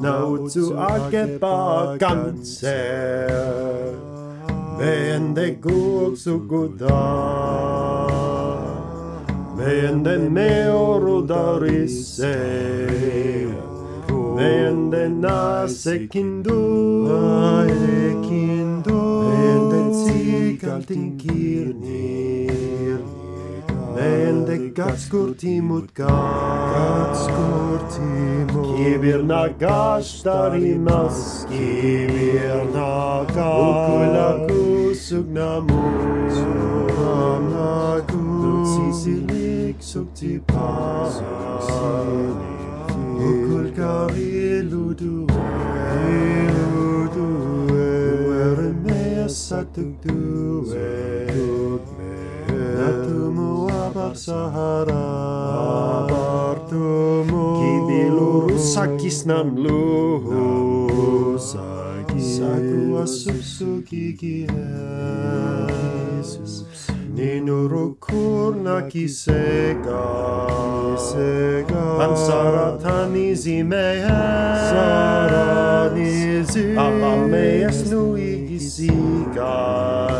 O gul garilo du e Kusak nam lulu me Oru asak me sei Na utu ake pa cancer Vende guk suguda Vende meoru darise Vende nase kindu. Kindu Vende tsikaltin kirnir. Vende gatskurti mot gatskurti mot Kibir na gashtar i mas Kibir na gash Ukula kusug na mus na kus Sisilik sukti pa Ukul karilu du Ilu du Uere satuk du Natumu abar sahara Rusakis nam luhu Saku asupsu gigi Jesus Ninurukur na kisega Pansaratani zimehe Sarani zi Abba mees nui gisigas